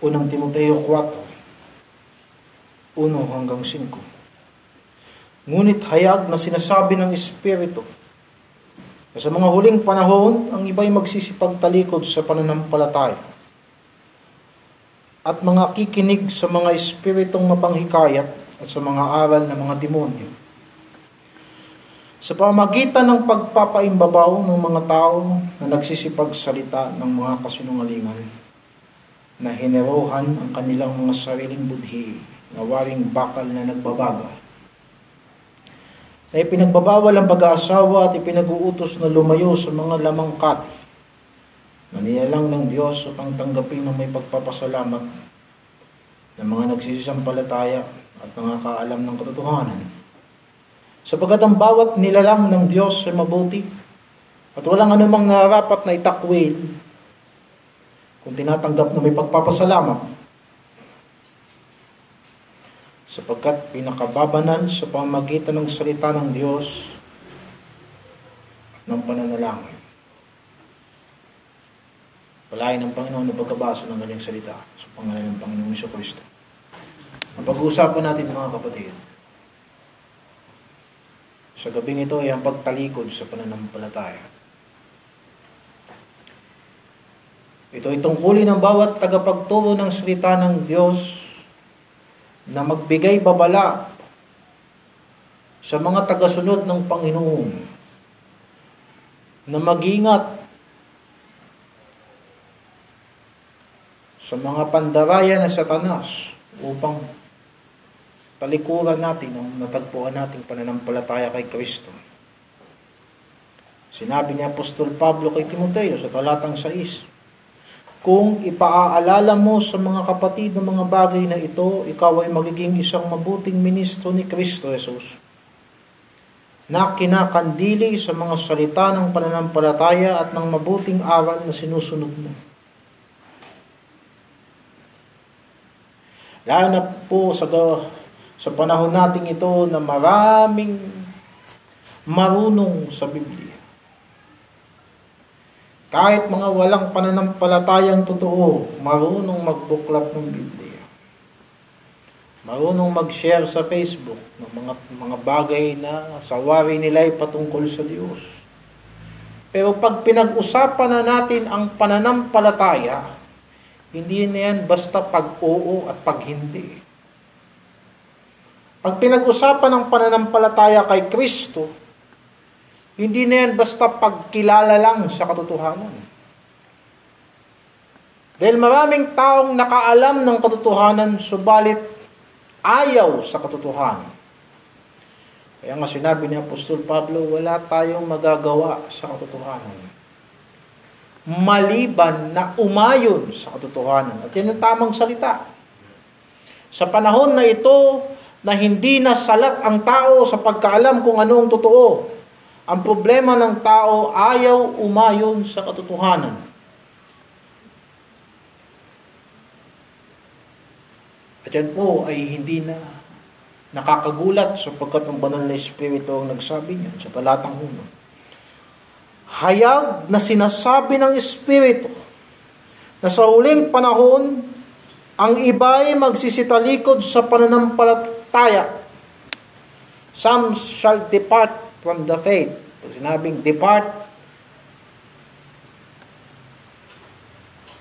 Unang Timoteo 4, 1 hanggang 5. Ngunit hayag na sinasabi ng Espiritu na sa mga huling panahon, ang iba'y magsisipagtalikod sa pananampalataya at mga kikinig sa mga espiritong mapanghikayat at sa mga aral ng mga demonyo. Sa pamagitan ng pagpapaimbabaw ng mga tao na nagsisipagsalita ng mga kasinungalingan, na hinerohan ang kanilang mga sariling budhi na waring bakal na nagbabaga. Na ipinagbabawal ang pag-aasawa at ipinag-uutos na lumayo sa mga lamang kati na niyalang ng Diyos upang tanggapin ng may pagpapasalamat ng mga nagsisisampalataya at nakakaalam ng katotohanan. Sapagat ang bawat nilalang ng Diyos ay mabuti at walang anumang nararapat na itakwil kung tinatanggap na may pagpapasalamat sapagkat pinakababanan sa pamagitan ng salita ng Diyos at ng pananalangin. Palayan ng Panginoon na pagkabasa ng kanyang salita sa pangalan ng Panginoong Iso Kristo. Ang pag-uusapan natin mga kapatid, sa gabing ito ay ang pagtalikod sa pananampalataya. Ito ay tungkulin ng bawat tagapagturo ng salita ng Diyos na magbigay babala sa mga tagasunod ng Panginoon na magingat sa mga pandaraya na satanas upang talikuran natin ang natagpuan nating pananampalataya kay Kristo. Sinabi ni Apostol Pablo kay Timoteo sa talatang 6, kung ipaaalala mo sa mga kapatid ng mga bagay na ito, ikaw ay magiging isang mabuting ministro ni Kristo Jesus na kinakandili sa mga salita ng pananampalataya at ng mabuting aral na sinusunod mo. Lalo na po sa, sa panahon nating ito na maraming marunong sa Biblia. Kahit mga walang pananampalatayang totoo, marunong magbuklap ng Biblia. Marunong mag-share sa Facebook ng mga, mga bagay na sa wari nila ay patungkol sa Diyos. Pero pag pinag-usapan na natin ang pananampalataya, hindi na yan basta pag-oo at pag-hindi. Pag pinag-usapan ang pananampalataya kay Kristo, hindi na yan basta pagkilala lang sa katotohanan. Dahil maraming taong nakaalam ng katotohanan, subalit ayaw sa katotohanan. Kaya nga sinabi ni Apostol Pablo, wala tayong magagawa sa katotohanan. Maliban na umayon sa katotohanan. At yan ang tamang salita. Sa panahon na ito, na hindi na salat ang tao sa pagkaalam kung ano ang totoo, ang problema ng tao ayaw umayon sa katotohanan. At yan po ay hindi na nakakagulat sapagkat ang banal na Espiritu ang nagsabi niyan sa talatang 1. Hayag na sinasabi ng Espiritu na sa huling panahon, ang iba'y magsisitalikod sa pananampalataya. Some shall depart from the faith. Pag sinabing depart,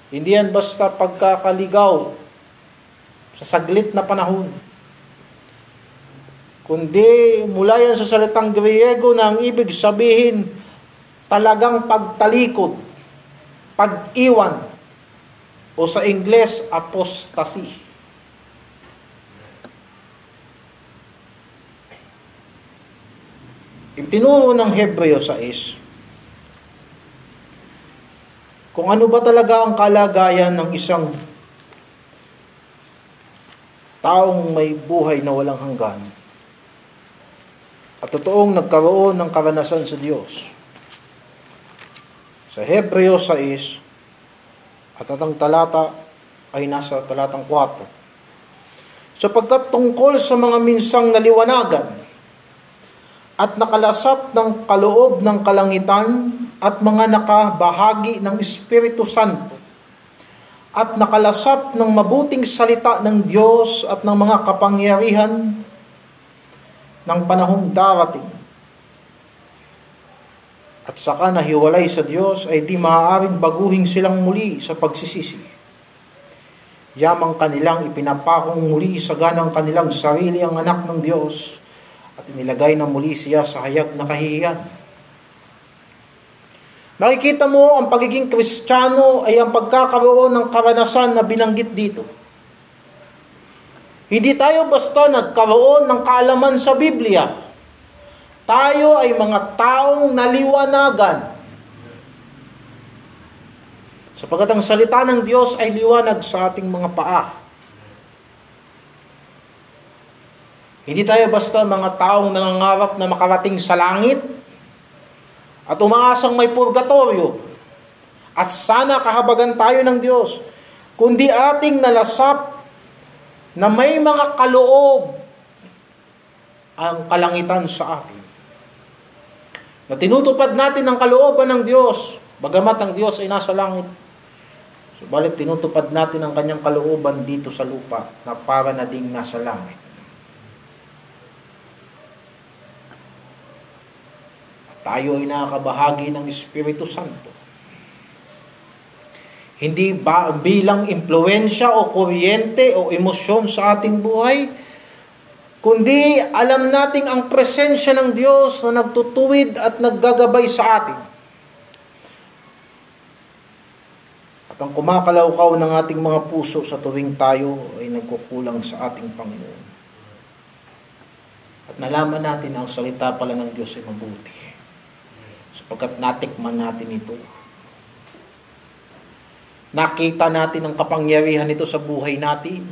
hindi yan basta pagkakaligaw sa saglit na panahon. Kundi mula yan sa salitang Griego na ang ibig sabihin talagang pagtalikod, pag-iwan, o sa Ingles, apostasy. Tinuro ng Hebreo sa is, kung ano ba talaga ang kalagayan ng isang taong may buhay na walang hanggan at totoong nagkaroon ng karanasan sa Diyos. Sa Hebreo 6 at atang talata ay nasa talatang 4. Sapagkat tungkol sa mga minsang naliwanagan at nakalasap ng kaloob ng kalangitan at mga nakabahagi ng Espiritu Santo at nakalasap ng mabuting salita ng Diyos at ng mga kapangyarihan ng panahong darating. At saka nahiwalay sa Diyos ay di maaaring baguhin silang muli sa pagsisisi. Yamang kanilang ipinapakong muli sa ganang kanilang sarili ang anak ng Diyos at inilagay na muli siya sa hayag na kahihiyan. Makikita mo ang pagiging kristyano ay ang pagkakaroon ng karanasan na binanggit dito. Hindi tayo basta nagkaroon ng kaalaman sa Biblia. Tayo ay mga taong naliwanagan. Sapagat ang salita ng Diyos ay liwanag sa ating mga paa. Hindi tayo basta mga taong nangangarap na makarating sa langit at umaasang may purgatorio at sana kahabagan tayo ng Diyos, kundi ating nalasap na may mga kaloob ang kalangitan sa atin. Na tinutupad natin ang kalooban ng Diyos, bagamat ang Diyos ay nasa langit. Subalit tinutupad natin ang kanyang kalooban dito sa lupa na para na ding nasa langit. Tayo ay nakakabahagi ng Espiritu Santo. Hindi ba bilang impluensya o kuryente o emosyon sa ating buhay, kundi alam nating ang presensya ng Diyos na nagtutuwid at naggagabay sa atin. At ang kumakalawkaw ng ating mga puso sa tuwing tayo ay nagkukulang sa ating Panginoon. At nalaman natin ang salita pala ng Diyos ay mabuti sapagkat natikman natin ito. Nakita natin ang kapangyarihan nito sa buhay natin.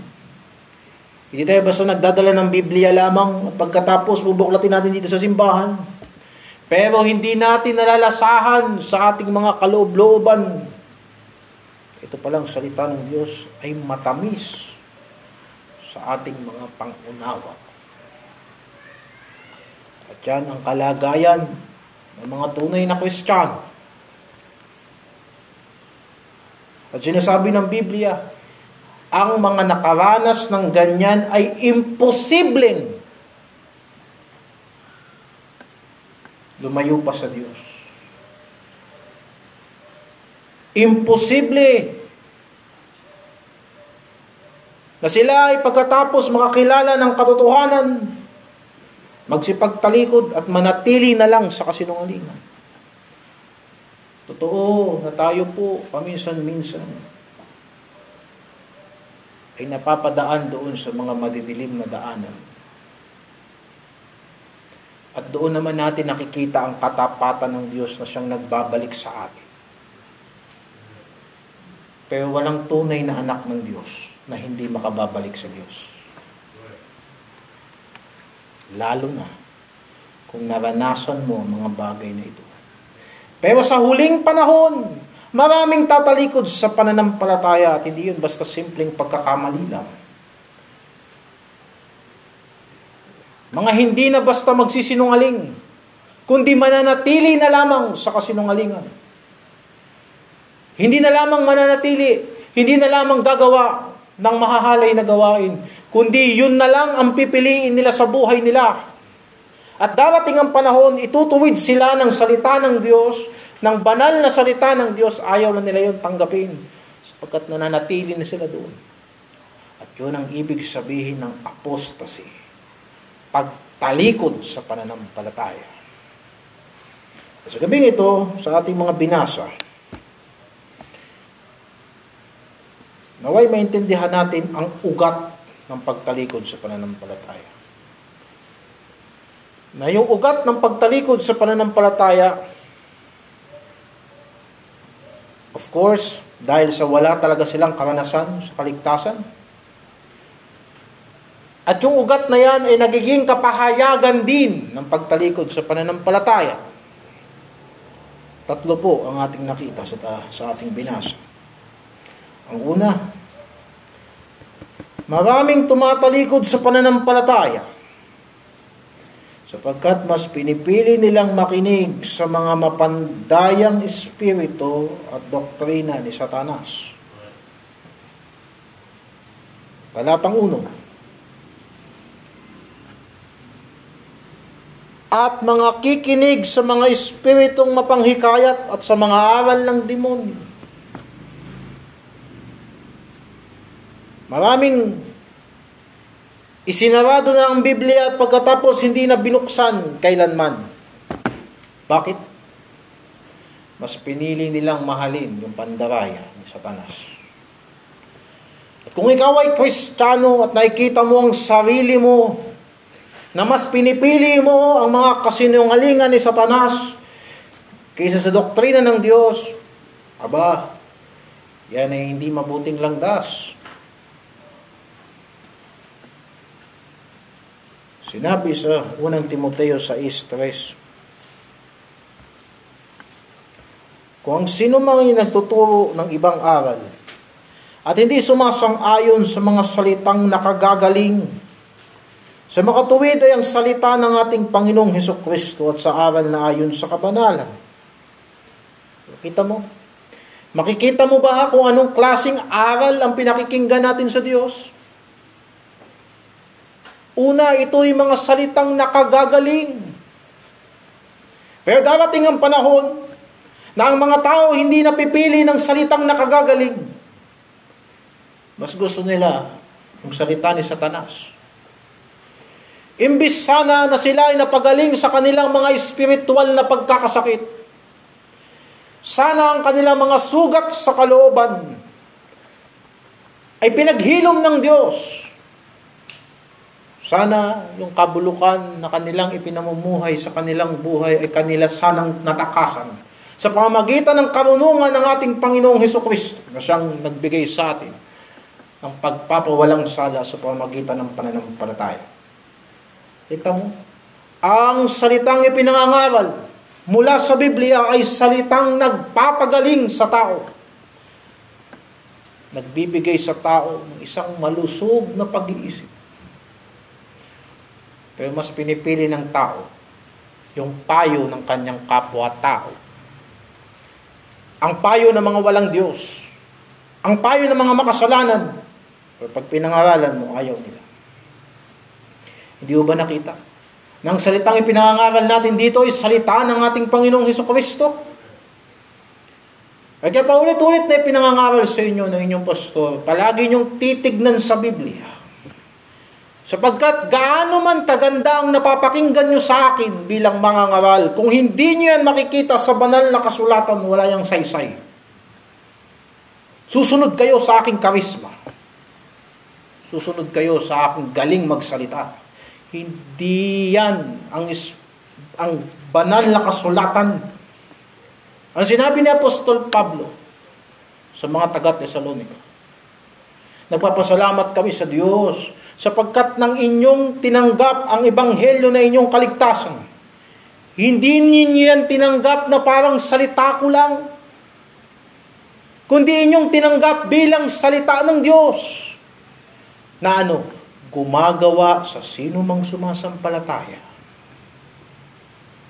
Hindi tayo basta nagdadala ng Biblia lamang at pagkatapos bubuklatin natin dito sa simbahan. Pero hindi natin nalalasahan sa ating mga kaloob-looban. Ito palang salita ng Diyos ay matamis sa ating mga pangunawa. At yan ang kalagayan ng mga tunay na Kristiyano. At sinasabi ng Biblia, ang mga nakaranas ng ganyan ay imposibleng lumayo pa sa Diyos. Imposible na sila ay pagkatapos makakilala ng katotohanan magsipagtalikod at manatili na lang sa kasinungalingan. Totoo na tayo po paminsan-minsan ay napapadaan doon sa mga madidilim na daanan. At doon naman natin nakikita ang katapatan ng Diyos na siyang nagbabalik sa atin. Pero walang tunay na anak ng Diyos na hindi makababalik sa Diyos. Lalo na kung naranasan mo ang mga bagay na ito. Pero sa huling panahon, maraming tatalikod sa pananampalataya at hindi yun basta simpleng pagkakamali lang. Mga hindi na basta magsisinungaling, kundi mananatili na lamang sa kasinungalingan. Hindi na lamang mananatili, hindi na lamang gagawa ng mahahalay na gawain, kundi yun na lang ang pipiliin nila sa buhay nila. At darating ang panahon, itutuwid sila ng salita ng Diyos, ng banal na salita ng Diyos, ayaw na nila yun tanggapin, sapagkat nananatili na sila doon. At yun ang ibig sabihin ng apostasy, pagtalikod sa pananampalataya. Sa gabing ito, sa ating mga binasa, Naway maintindihan natin ang ugat ng pagtalikod sa pananampalataya. Na yung ugat ng pagtalikod sa pananampalataya, of course, dahil sa wala talaga silang karanasan sa kaligtasan, at yung ugat na yan ay nagiging kapahayagan din ng pagtalikod sa pananampalataya. Tatlo po ang ating nakita sa, sa ating binasa. Ang una, maraming tumatalikod sa pananampalataya sapagkat mas pinipili nilang makinig sa mga mapandayang espiritu at doktrina ni Satanas. Talatang 1. At mga kikinig sa mga espiritong mapanghikayat at sa mga aral ng demonyo. Maraming isinarado na ang Biblia at pagkatapos hindi na binuksan kailanman. Bakit? Mas pinili nilang mahalin yung pandaraya ni Satanas. At kung ikaw ay kristyano at nakikita mo ang sarili mo na mas pinipili mo ang mga kasinungalingan ni Satanas kaysa sa doktrina ng Diyos, aba, yan ay hindi mabuting langdas. Sinabi sa unang Timoteo sa 6.3, Kung ang sino mang nagtuturo ng ibang aral at hindi sumasang-ayon sa mga salitang nakagagaling, sa makatuwid ay ang salita ng ating Panginoong Heso Kristo at sa aral na ayon sa kabanalan. Makita mo? Makikita mo ba kung anong klasing aral ang pinakikinggan natin sa Diyos? Una, ito yung mga salitang nakagagaling. Pero darating ang panahon na ang mga tao hindi napipili ng salitang nakagagaling. Mas gusto nila yung salita ni Satanas. Imbis sana na sila ay napagaling sa kanilang mga espiritual na pagkakasakit. Sana ang kanilang mga sugat sa kalooban ay pinaghilom ng Diyos. Sana yung kabulukan na kanilang ipinamumuhay sa kanilang buhay ay kanila sanang natakasan sa pamamagitan ng karunungan ng ating Panginoong Heso Kristo na siyang nagbigay sa atin ng pagpapawalang sala sa pamamagitan ng pananampalataya. Kita mo? Ang salitang ipinangangaral mula sa Biblia ay salitang nagpapagaling sa tao. Nagbibigay sa tao ng isang malusog na pag-iisip. Pero mas pinipili ng tao yung payo ng kanyang kapwa-tao ang payo ng mga walang Diyos, ang payo ng mga makasalanan, pero pag pinangaralan mo, ayaw nila. Hindi mo ba nakita? Nang salitang ipinangaral natin dito ay salita ng ating Panginoong Heso Kristo. Kaya paulit-ulit na ipinangangaral sa inyo ng inyong pastor, palagi niyong titignan sa Biblia Sapagkat gaano man kaganda ang napapakinggan nyo sa akin bilang mga ngaral, kung hindi nyo yan makikita sa banal na kasulatan, wala yung saysay. Susunod kayo sa aking karisma. Susunod kayo sa aking galing magsalita. Hindi yan ang, is, ang banal na kasulatan. Ang sinabi ni Apostol Pablo sa mga tagat ni Salonika, Nagpapasalamat kami sa Diyos sapagkat ng inyong tinanggap ang ebanghelyo na inyong kaligtasan. Hindi ninyo yan tinanggap na parang salita ko lang, kundi inyong tinanggap bilang salita ng Diyos na ano, gumagawa sa sino mang sumasampalataya.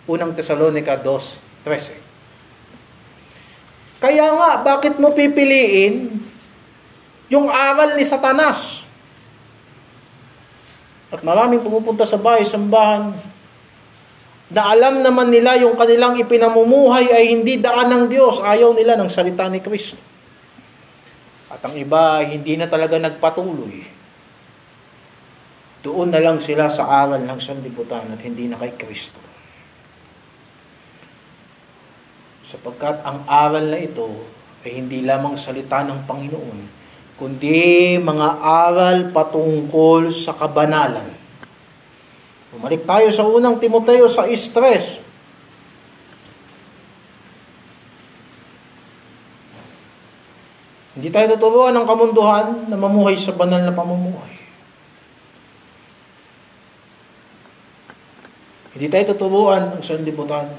Unang Tesalonica 2.13 Kaya nga, bakit mo pipiliin yung aral ni Satanas at maraming pumupunta sa bahay, sambahan, na alam naman nila yung kanilang ipinamumuhay ay hindi daan ng Diyos. Ayaw nila ng salita ni Kristo. At ang iba, hindi na talaga nagpatuloy. Doon na lang sila sa aral ng sanlibutan at hindi na kay Kristo. Sapagkat ang aral na ito ay hindi lamang salita ng Panginoon, kundi mga aral patungkol sa kabanalan. Bumalik tayo sa unang Timoteo sa stress. Hindi tayo tuturuan ng kamunduhan na mamuhay sa banal na pamumuhay. Hindi tayo tuturuan ng sanlibutan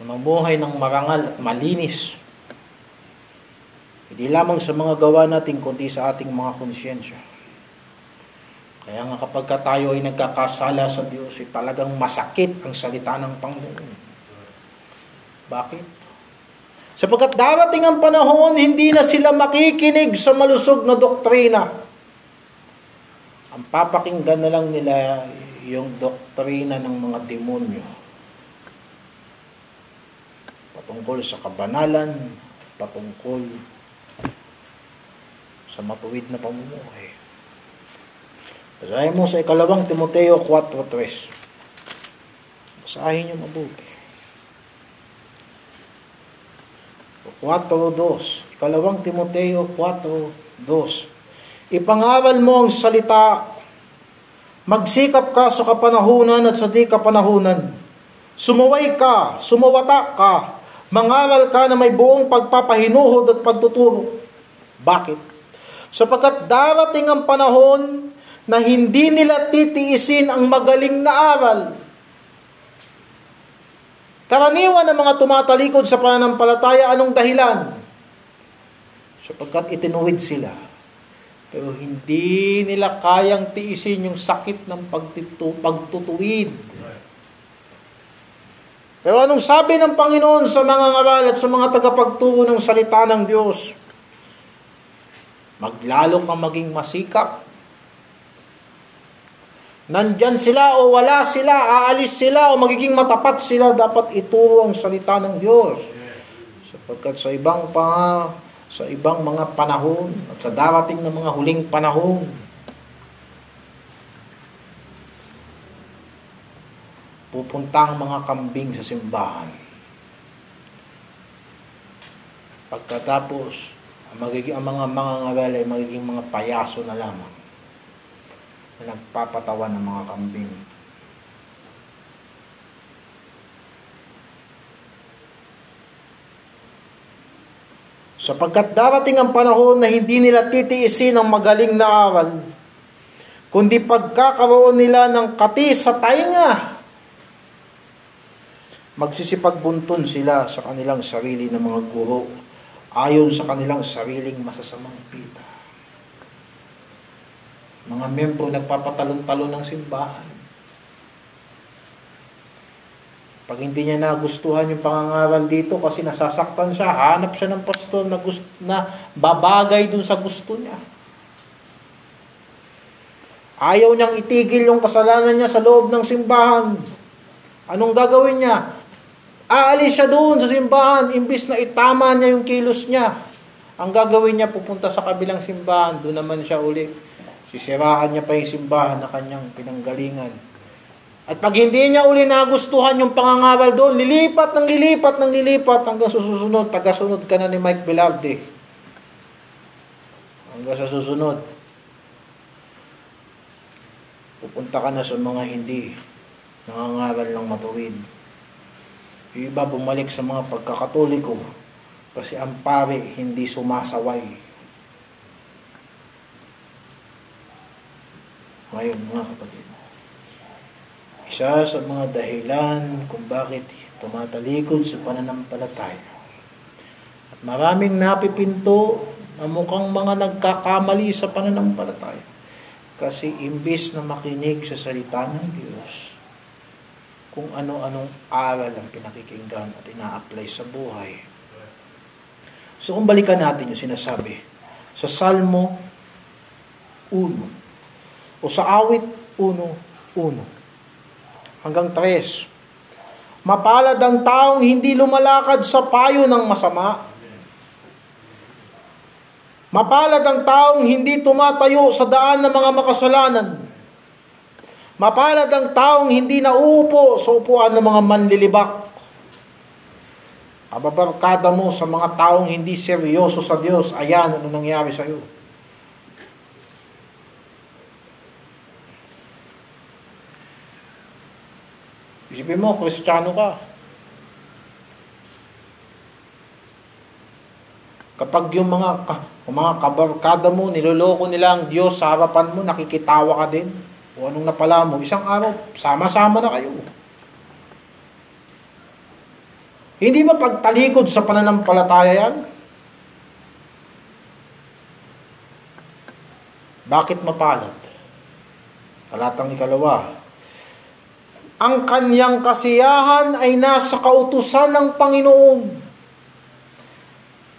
na mamuhay ng marangal at malinis hindi lamang sa mga gawa natin, kundi sa ating mga konsyensya. Kaya nga kapag tayo ay nagkakasala sa Diyos, ay talagang masakit ang salita ng Panginoon. Bakit? Sapagkat darating ang panahon, hindi na sila makikinig sa malusog na doktrina. Ang papakinggan na lang nila yung doktrina ng mga demonyo patungkol sa kabanalan at patungkol sa matuwid na pamumuhay. Basahin mo sa ikalawang Timoteo 4.3. Basahin niyo mabuti. 4.2. Ikalawang Timoteo 4.2. Ipangaral mo ang salita. Magsikap ka sa kapanahunan at sa di kapanahunan. Sumuway ka, sumawata ka, mangaral ka na may buong pagpapahinuhod at pagtuturo. Bakit? Sapagkat darating ang panahon na hindi nila titiisin ang magaling na aral. Karaniwan ng mga tumatalikod sa pananampalataya, anong dahilan? Sapagkat itinuwid sila. Pero hindi nila kayang tiisin yung sakit ng pagtitu- pagtutuwid. Pero anong sabi ng Panginoon sa mga ngaral at sa mga tagapagturo ng salita ng Diyos? Maglalo kang maging masikap Nandyan sila o wala sila, aalis sila o magiging matapat sila, dapat ituro ang salita ng Diyos. Sapagkat sa ibang pa, sa ibang mga panahon at sa darating na mga huling panahon, pupunta ang mga kambing sa simbahan. Pagkatapos, ang, magiging, ang mga mga ngaral ay magiging mga payaso na lamang na nagpapatawan ng mga kambing. Sapagkat darating ang panahon na hindi nila titiisin ang magaling na aral, kundi pagkakaroon nila ng kati sa tainga. Magsisipagbuntun sila sa kanilang sarili ng mga guro ayon sa kanilang sariling masasamang pita mga membro nagpapatalon-talon ng simbahan. Pag hindi niya nagustuhan yung pangangaral dito kasi nasasaktan siya, hanap siya ng pastor na, gusto, na babagay dun sa gusto niya. Ayaw niyang itigil yung kasalanan niya sa loob ng simbahan. Anong gagawin niya? Aalis siya doon sa simbahan, imbis na itama niya yung kilos niya. Ang gagawin niya, pupunta sa kabilang simbahan, doon naman siya uli Sisiraan niya pa yung simbahan na kanyang pinanggalingan. At pag hindi niya uli nagustuhan yung pangangaral doon, lilipat ng lilipat ng lilipat hanggang susunod. Tagasunod ka na ni Mike Velarde. Hanggang sa susunod. Pupunta ka na sa mga hindi nangangaral ng matuwid. Yung iba bumalik sa mga pagkakatoliko kasi ang pare hindi sumasaway. Ngayon mga kapatid, isa sa mga dahilan kung bakit tumatalikod sa pananampalataya at maraming napipinto na mukhang mga nagkakamali sa pananampalataya kasi imbis na makinig sa salita ng Diyos kung ano-anong aral ang pinakikinggan at ina-apply sa buhay. So kung balikan natin yung sinasabi sa Salmo 1, o sa awit 1.1 hanggang 3. Mapalad ang taong hindi lumalakad sa payo ng masama. Mapalad ang taong hindi tumatayo sa daan ng mga makasalanan. Mapalad ang taong hindi nauupo sa upuan ng mga manlilibak. Pababarkada mo sa mga taong hindi seryoso sa Diyos, ayan ano nangyari sa iyo. Isipin mo, kristyano ka. Kapag yung mga, mga kabarkada mo, niloloko nila ang Diyos sa harapan mo, nakikitawa ka din. O anong napala mo, isang araw, sama-sama na kayo. Hindi ba pagtalikod sa pananampalataya yan? Bakit mapalad? Talatang ikalawa, ang kanyang kasiyahan ay nasa kautusan ng Panginoon.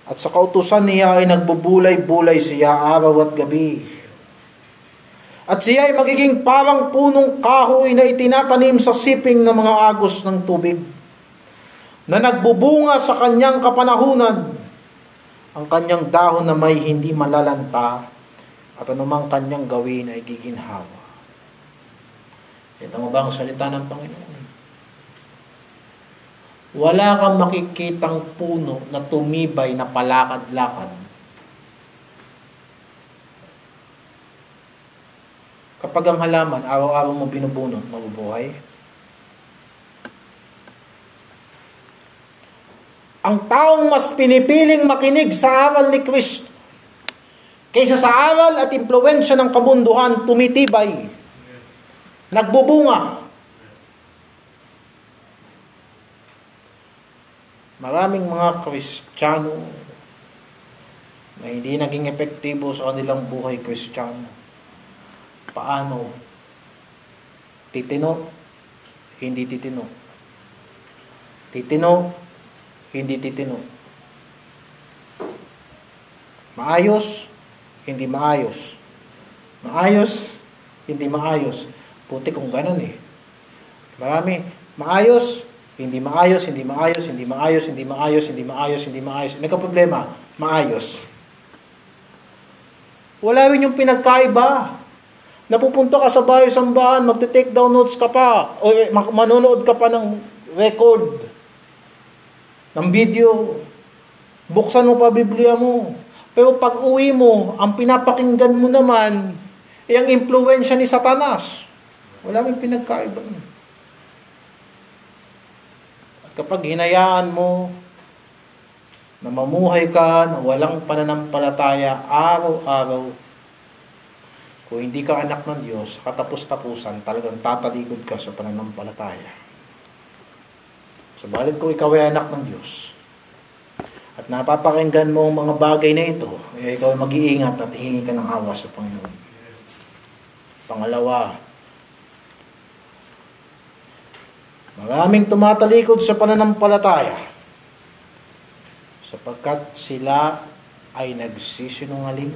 At sa kautusan niya ay nagbubulay-bulay siya araw at gabi. At siya ay magiging parang punong kahoy na itinatanim sa siping ng mga agos ng tubig na nagbubunga sa kanyang kapanahunan. Ang kanyang dahon na may hindi malalanta at anumang kanyang gawin ay giginhawa. Ito mo ba ang salita ng Panginoon? Wala kang makikitang puno na tumibay na palakad-lakad. Kapag ang halaman, araw-araw mo binubunot, mabubuhay. Ang taong mas pinipiling makinig sa aral ni Kristo kaysa sa aral at impluensya ng kabunduhan, tumitibay, nagbubunga, Maraming mga Kristiyano na hindi naging epektibo sa kanilang buhay Kristiyano. Paano? Titino, hindi titino. Titino, hindi titino. Maayos, hindi maayos. Maayos, hindi maayos. Puti kung ganun eh. Marami, maayos, hindi maayos, hindi maayos, hindi maayos, hindi maayos, hindi maayos, hindi maayos. Nagka-problema, maayos. Wala rin yung pinagkaiba. Napupunta ka sa bahay sambahan, magte-take down notes ka pa, o eh, manonood ka pa ng record, ng video. Buksan mo pa Biblia mo. Pero pag uwi mo, ang pinapakinggan mo naman, ay ang impluensya ni Satanas. Wala rin pinagkaiba. Kapag hinayaan mo na mamuhay ka na walang pananampalataya araw-araw, kung hindi ka anak ng Diyos, katapos-tapusan, talagang tatalikod ka sa pananampalataya. Subalit kung ikaw ay anak ng Diyos, at napapakinggan mo ang mga bagay na ito, eh, ikaw ay mag-iingat at hihingi ka ng awa sa Panginoon. Pangalawa, Maraming tumatalikod sa pananampalataya sapagkat sila ay nagsisinungaling.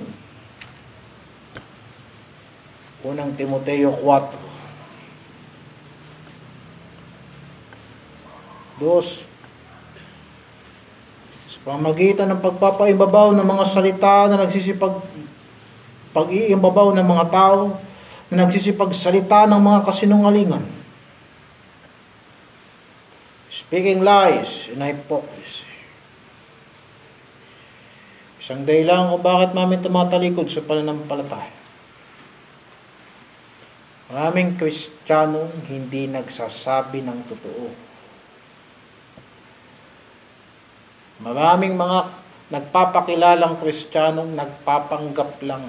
Unang Timoteo 4. Dos, sa pamagitan ng pagpapaimbabaw ng mga salita na nagsisipag pag-iimbabaw ng mga tao na nagsisipag salita ng mga kasinungalingan Speaking lies and hypocrisy. Isang dahilan kung bakit namin tumatalikod sa pananampalataya. Maraming Kristiyano hindi nagsasabi ng totoo. Maraming mga nagpapakilalang Kristiyanong nagpapanggap lang.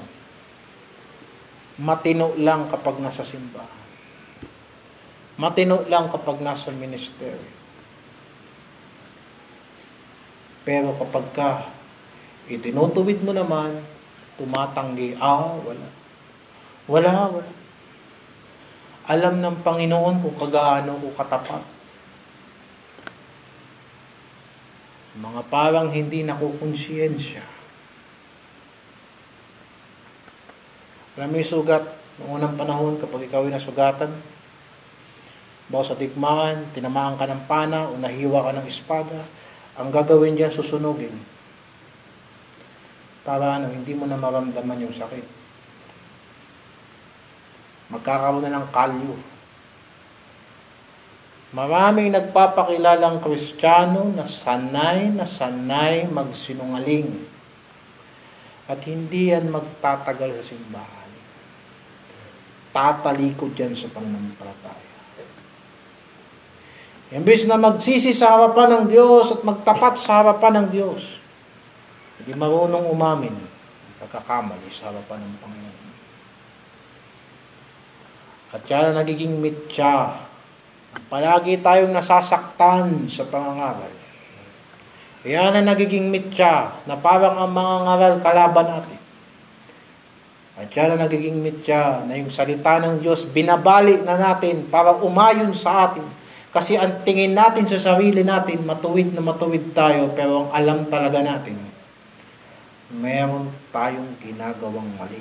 Matino lang kapag nasa simbahan. Matino lang kapag nasa ministeryo. Pero kapag ka itinutuwid mo naman, tumatanggi, ah, wala. Wala, wala. Alam ng Panginoon kung kagaano o katapat. Mga parang hindi nakukonsiyensya. Alam mo sugat, noong unang panahon, kapag ikaw ay nasugatan, bawa sa digmaan, tinamaan ka ng pana o nahiwa ka ng espada, ang gagawin diyan susunugin. Para ano, hindi mo na maramdaman yung sakit. Magkakaroon na ng kalyo. Maraming nagpapakilalang kristyano na sanay na sanay magsinungaling. At hindi yan magtatagal sa simbahan. Tatalikod yan sa pananampalataya. Imbis na magsisi sa harapan ng Diyos at magtapat sa harapan ng Diyos, hindi marunong umamin pagkakamali sa harapan ng Panginoon. At yan ang nagiging mitya. Palagi tayong nasasaktan sa pangangaral. Yan ang nagiging mitya na parang ang mga ngaral kalaban natin. At yan ang nagiging mitya na yung salita ng Diyos binabali na natin para umayon sa atin kasi ang tingin natin sa sarili natin, matuwid na matuwid tayo, pero ang alam talaga natin, meron tayong ginagawang mali.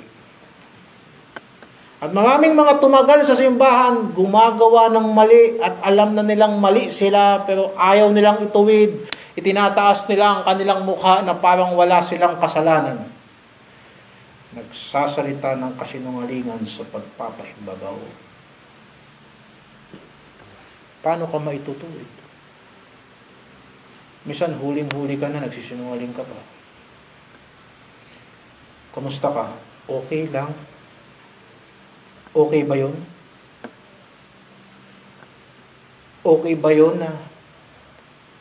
At maraming mga tumagal sa simbahan, gumagawa ng mali at alam na nilang mali sila pero ayaw nilang ituwid. Itinataas nila ang kanilang mukha na parang wala silang kasalanan. Nagsasalita ng kasinungalingan sa pagpapaimbabaw. Paano ka maitutuwid? Misan huling-huli ka na, nagsisinungaling ka pa. Kamusta ka? Okay lang. Okay ba yun? Okay ba yun na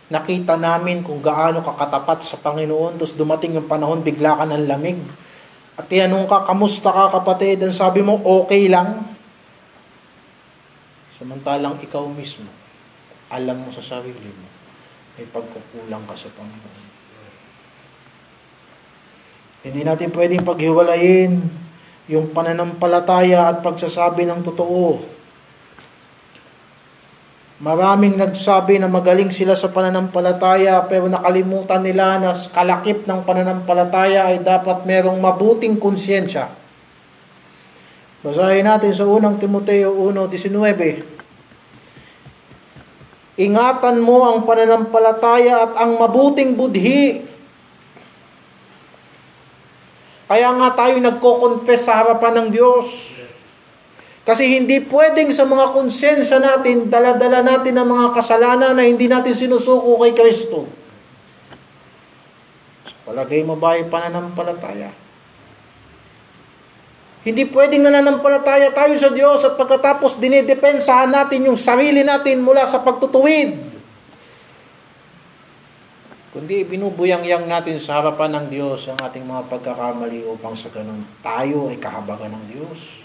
nakita namin kung gaano ka katapat sa Panginoon, tapos dumating yung panahon, bigla ka ng lamig. At tinanong ka, kamusta ka kapatid? And sabi mo, okay lang. Samantalang ikaw mismo, alam mo sa sarili mo, may pagkukulang ka sa Panginoon. Hindi natin pwedeng paghiwalayin yung pananampalataya at pagsasabi ng totoo. Maraming nagsabi na magaling sila sa pananampalataya pero nakalimutan nila na kalakip ng pananampalataya ay dapat merong mabuting konsyensya. Basahin natin sa unang Timoteo 1.19 Ingatan mo ang pananampalataya at ang mabuting budhi kaya nga tayo nagko-confess sa harapan ng Diyos. Kasi hindi pwedeng sa mga konsensya natin, daladala natin ang mga kasalanan na hindi natin sinusuko kay Kristo. Palagay mo ba ay pananampalataya? Hindi pwedeng nananampalataya tayo sa Diyos at pagkatapos dinidepensahan natin yung sarili natin mula sa pagtutuwid kundi binubuyang-yang natin sa harapan ng Diyos ang ating mga pagkakamali upang sa ganun tayo ay kahabagan ng Diyos.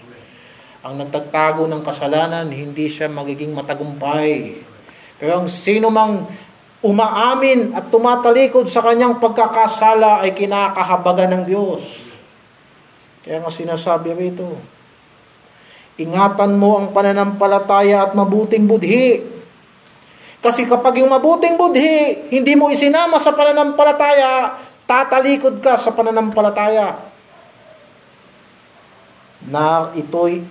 Ang nagtagtago ng kasalanan, hindi siya magiging matagumpay. Pero ang sino mang umaamin at tumatalikod sa kanyang pagkakasala ay kinakahabagan ng Diyos. Kaya nga sinasabi rito, ingatan mo ang pananampalataya at mabuting budhi kasi kapag yung mabuting budhi, hindi mo isinama sa pananampalataya, tatalikod ka sa pananampalataya. Na ito'y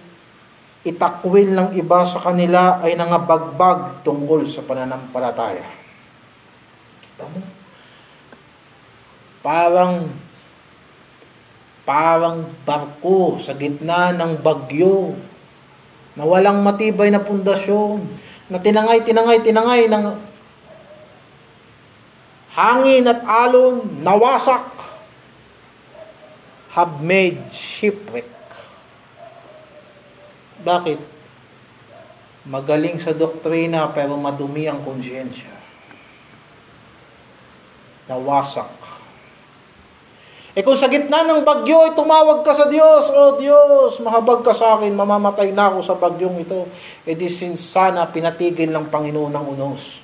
itakwil ng iba sa kanila ay nangabagbag tungkol sa pananampalataya. Kita mo? Parang parang barko sa gitna ng bagyo na walang matibay na pundasyon na tinangay, tinangay, tinangay ng hangin at alon, nawasak, have made shipwreck. Bakit? Magaling sa doktrina pero madumi ang konsyensya. Nawasak. Eh kung sa gitna ng bagyo ay tumawag ka sa Diyos, O Diyos, mahabag ka sa akin, mamamatay na ako sa bagyong ito. Eh di sana pinatigil ng Panginoon ng unos.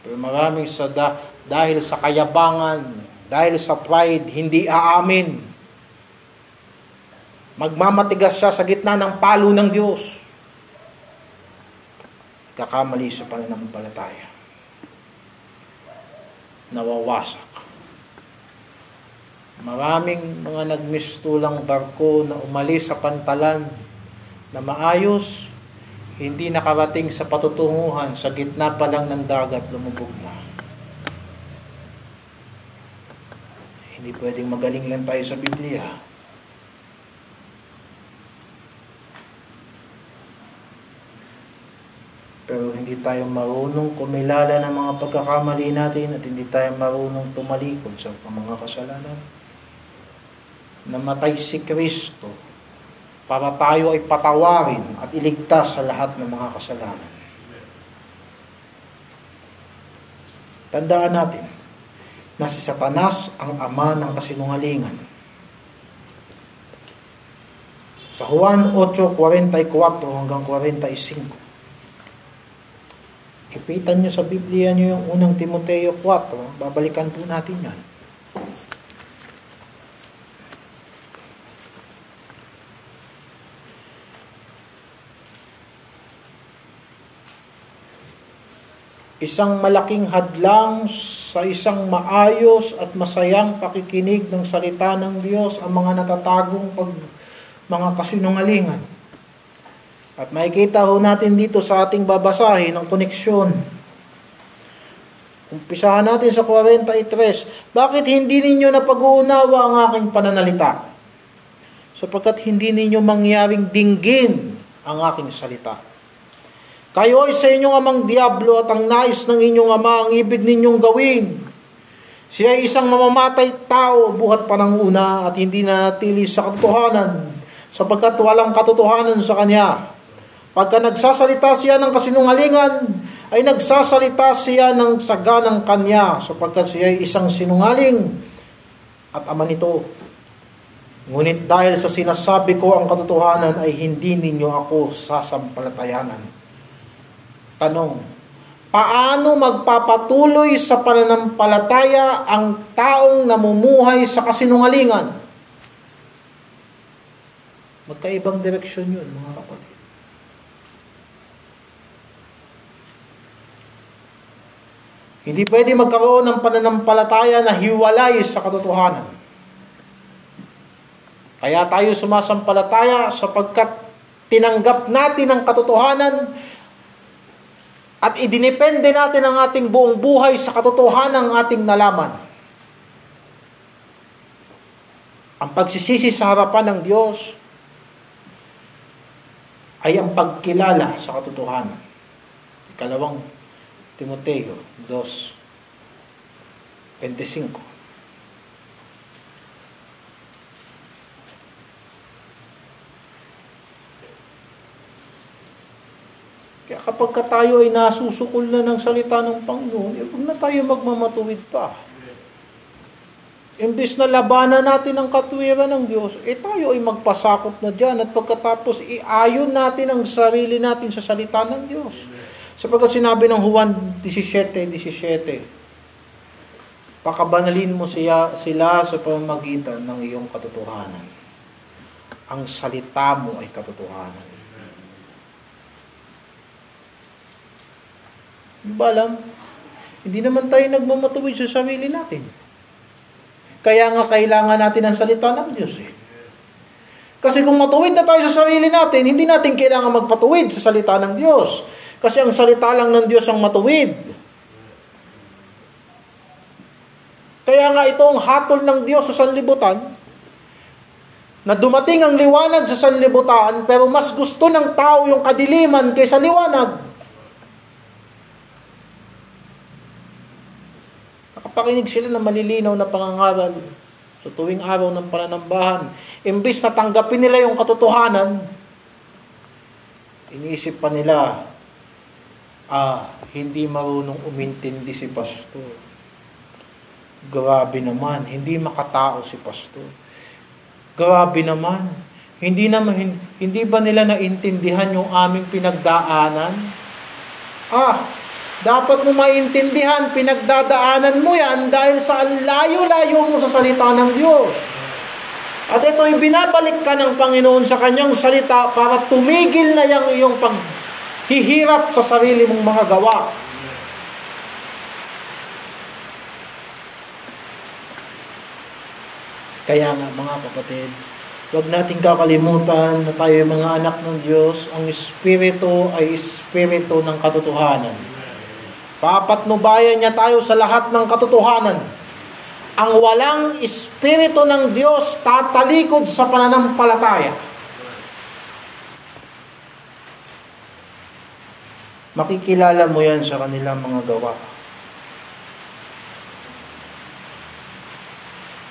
Pero maraming sa da, dahil sa kayabangan, dahil sa pride, hindi aamin. Magmamatigas siya sa gitna ng palo ng Diyos. Kakamali sa pananampalataya nawawasak. Maraming mga nagmistulang barko na umalis sa pantalan na maayos, hindi nakarating sa patutunguhan, sa gitna pa lang ng dagat, lumubog na. Hindi pwedeng magaling lang tayo sa Biblia. Pero hindi tayo marunong kumilala ng mga pagkakamali natin at hindi tayo marunong tumalikod sa mga kasalanan. Namatay si Kristo para tayo ay patawarin at iligtas sa lahat ng mga kasalanan. Tandaan natin na si Satanas ang ama ng kasinungalingan. Sa Juan 8:44 hanggang 45 Ipitan nyo sa Biblia nyo yung unang Timoteo 4. Babalikan po natin yan. Isang malaking hadlang sa isang maayos at masayang pakikinig ng salita ng Diyos ang mga natatagong pag, mga kasinungalingan. At makikita ho natin dito sa ating babasahin ang koneksyon. Umpisahan natin sa 43. Bakit hindi ninyo napag-uunawa ang aking pananalita? Sapagkat hindi ninyo mangyaring dinggin ang aking salita. Kayo ay sa inyong amang diablo at ang nais ng inyong ama ang ibig ninyong gawin. Siya ay isang mamamatay tao buhat pa ng una at hindi na natili sa katotohanan sapagkat walang katotohanan sa kanya. Pagka nagsasalita siya ng kasinungalingan, ay nagsasalita siya ng saganang kanya sapagkat siya ay isang sinungaling at ama nito. Ngunit dahil sa sinasabi ko ang katotohanan ay hindi ninyo ako sasampalatayanan. Tanong, paano magpapatuloy sa pananampalataya ang taong namumuhay sa kasinungalingan? Magkaibang direksyon yun, mga kapatid. Hindi pwede magkaroon ng pananampalataya na hiwalay sa katotohanan. Kaya tayo sumasampalataya sapagkat tinanggap natin ang katotohanan at idinepende natin ang ating buong buhay sa katotohanan ng ating nalaman. Ang pagsisisi sa harapan ng Diyos ay ang pagkilala sa katotohanan. Ikalawang Timoteo 2.25 Kaya kapag ka tayo ay nasusukol na ng salita ng Panginoon, eh, huwag na tayo magmamatuwid pa. Imbis na labanan natin ang katwiran ng Diyos, eh tayo ay magpasakop na dyan at pagkatapos iayon natin ang sarili natin sa salita ng Diyos. Sapagkat sinabi ng Juan 17, 17, pakabanalin mo siya, sila sa pamamagitan ng iyong katotohanan. Ang salita mo ay katotohanan. Hindi ba alam? Hindi naman tayo nagmamatuwid sa sarili natin. Kaya nga kailangan natin ang salita ng Diyos eh. Kasi kung matuwid na tayo sa sarili natin, hindi natin kailangan magpatuwid sa salita ng Diyos. Kasi ang salita lang ng Diyos ang matuwid. Kaya nga ito ang hatol ng Diyos sa sanlibutan, na dumating ang liwanag sa sanlibutan, pero mas gusto ng tao yung kadiliman kaysa liwanag. Nakapakinig sila ng malilinaw na pangangaral sa tuwing araw ng pananambahan. Imbis na tanggapin nila yung katotohanan, iniisip pa nila, ah, hindi marunong umintindi si pastor. Grabe naman, hindi makatao si pastor. Grabe naman, hindi naman hindi ba nila naintindihan yung aming pinagdaanan? Ah, dapat mo maintindihan, pinagdadaanan mo yan dahil sa layo-layo mo sa salita ng Diyos. At ito'y binabalik ka ng Panginoon sa kanyang salita para tumigil na yung iyong paghihirap sa sarili mong mga gawa. Kaya nga mga kapatid, huwag nating kakalimutan na tayo mga anak ng Diyos, ang Espiritu ay Espiritu ng katotohanan. Papatnubayan niya tayo sa lahat ng katotohanan. Ang walang Espiritu ng Diyos tatalikod sa pananampalataya. Makikilala mo yan sa kanilang mga gawa.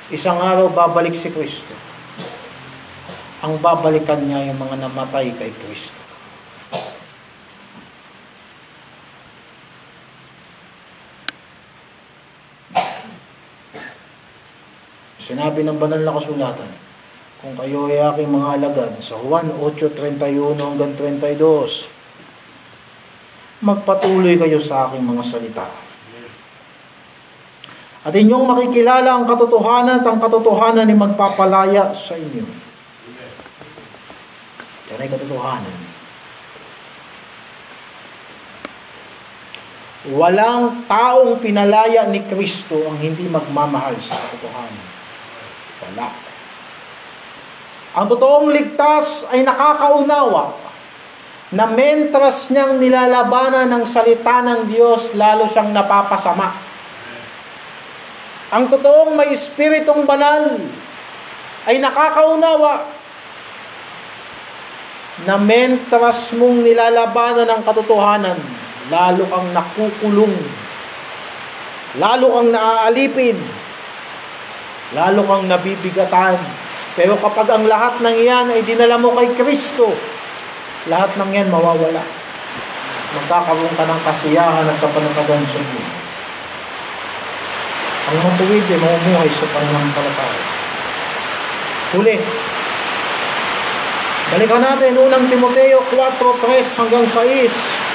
Isang araw babalik si Kristo. Ang babalikan niya yung mga namatay kay Kristo. Sinabi ng banal na kasulatan, kung kayo ay aking mga alagad, sa Juan 8.31 hanggang 32, magpatuloy kayo sa aking mga salita. At inyong makikilala ang katotohanan at ang katotohanan ay magpapalaya sa inyo. Yan ay katotohanan. Walang taong pinalaya ni Kristo ang hindi magmamahal sa katotohanan. Wala. Ang totoong ligtas ay nakakaunawa na mentras niyang nilalabanan ng salita ng Diyos, lalo siyang napapasama. Ang totoong may espiritong banal ay nakakaunawa na mentras mong nilalabanan ng katotohanan, lalo kang nakukulong, lalo kang naaalipin, lalo kang nabibigatan. Pero kapag ang lahat ng iyan ay dinala mo kay Kristo, lahat ng yan mawawala. Magkakaroon ka ng kasiyahan at kapanatagan sa iyo. Ang matuwid ay mamumuhay sa pananampalataya. Huli, balikan natin unang Timoteo 4.3 hanggang 6.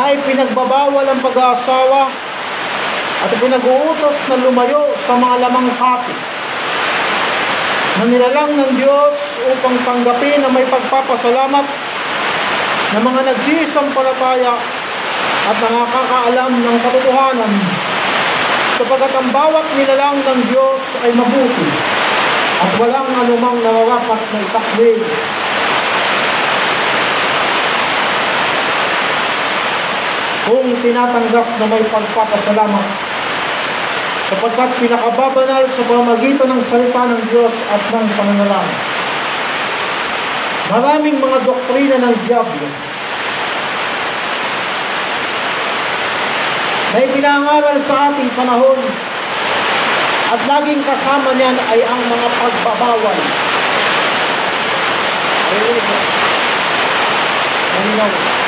Na ipinagbabawal ang pag-aasawa at pinag-uutos na lumayo sa mga lamang kapit na nilalang ng Diyos upang tanggapin na may pagpapasalamat ng mga nagsisampalataya at nakakaalam ng katotohanan sapagkat ang bawat nilalang ng Diyos ay mabuti at walang anumang nararapat na itakwil kung tinatanggap na may pagpapasalamat sapagkat pinakababanal sa pamagitan ng salita ng Diyos at ng pananalangin. Maraming mga doktrina ng Diablo na ipinangaral sa ating panahon at laging kasama niyan ay ang mga pagbabawal. Ayun, malinaw.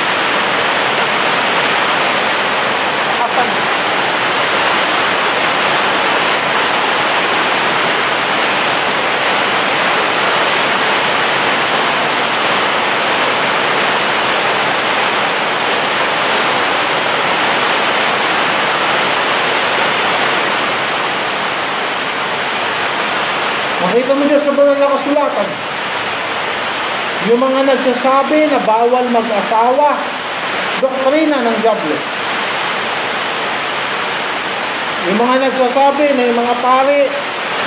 Makita mo dyan sa banal na kasulatan. Yung mga nagsasabi na bawal mag-asawa, doktrina ng Diablo. Yung mga nagsasabi na yung mga pare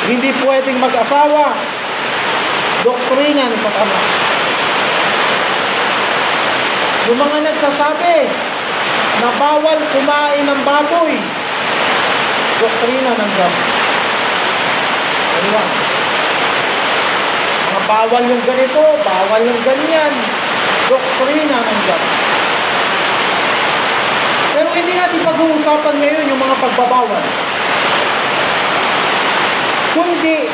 hindi pwedeng mag-asawa, doktrina ng Satanas. Yung mga nagsasabi na bawal kumain ng baboy, doktrina ng Diablo. Ano bawal yung ganito, bawal yung ganyan. Doktrina ng Diyos. Pero hindi natin pag-uusapan ngayon yung mga pagbabawal. Kundi,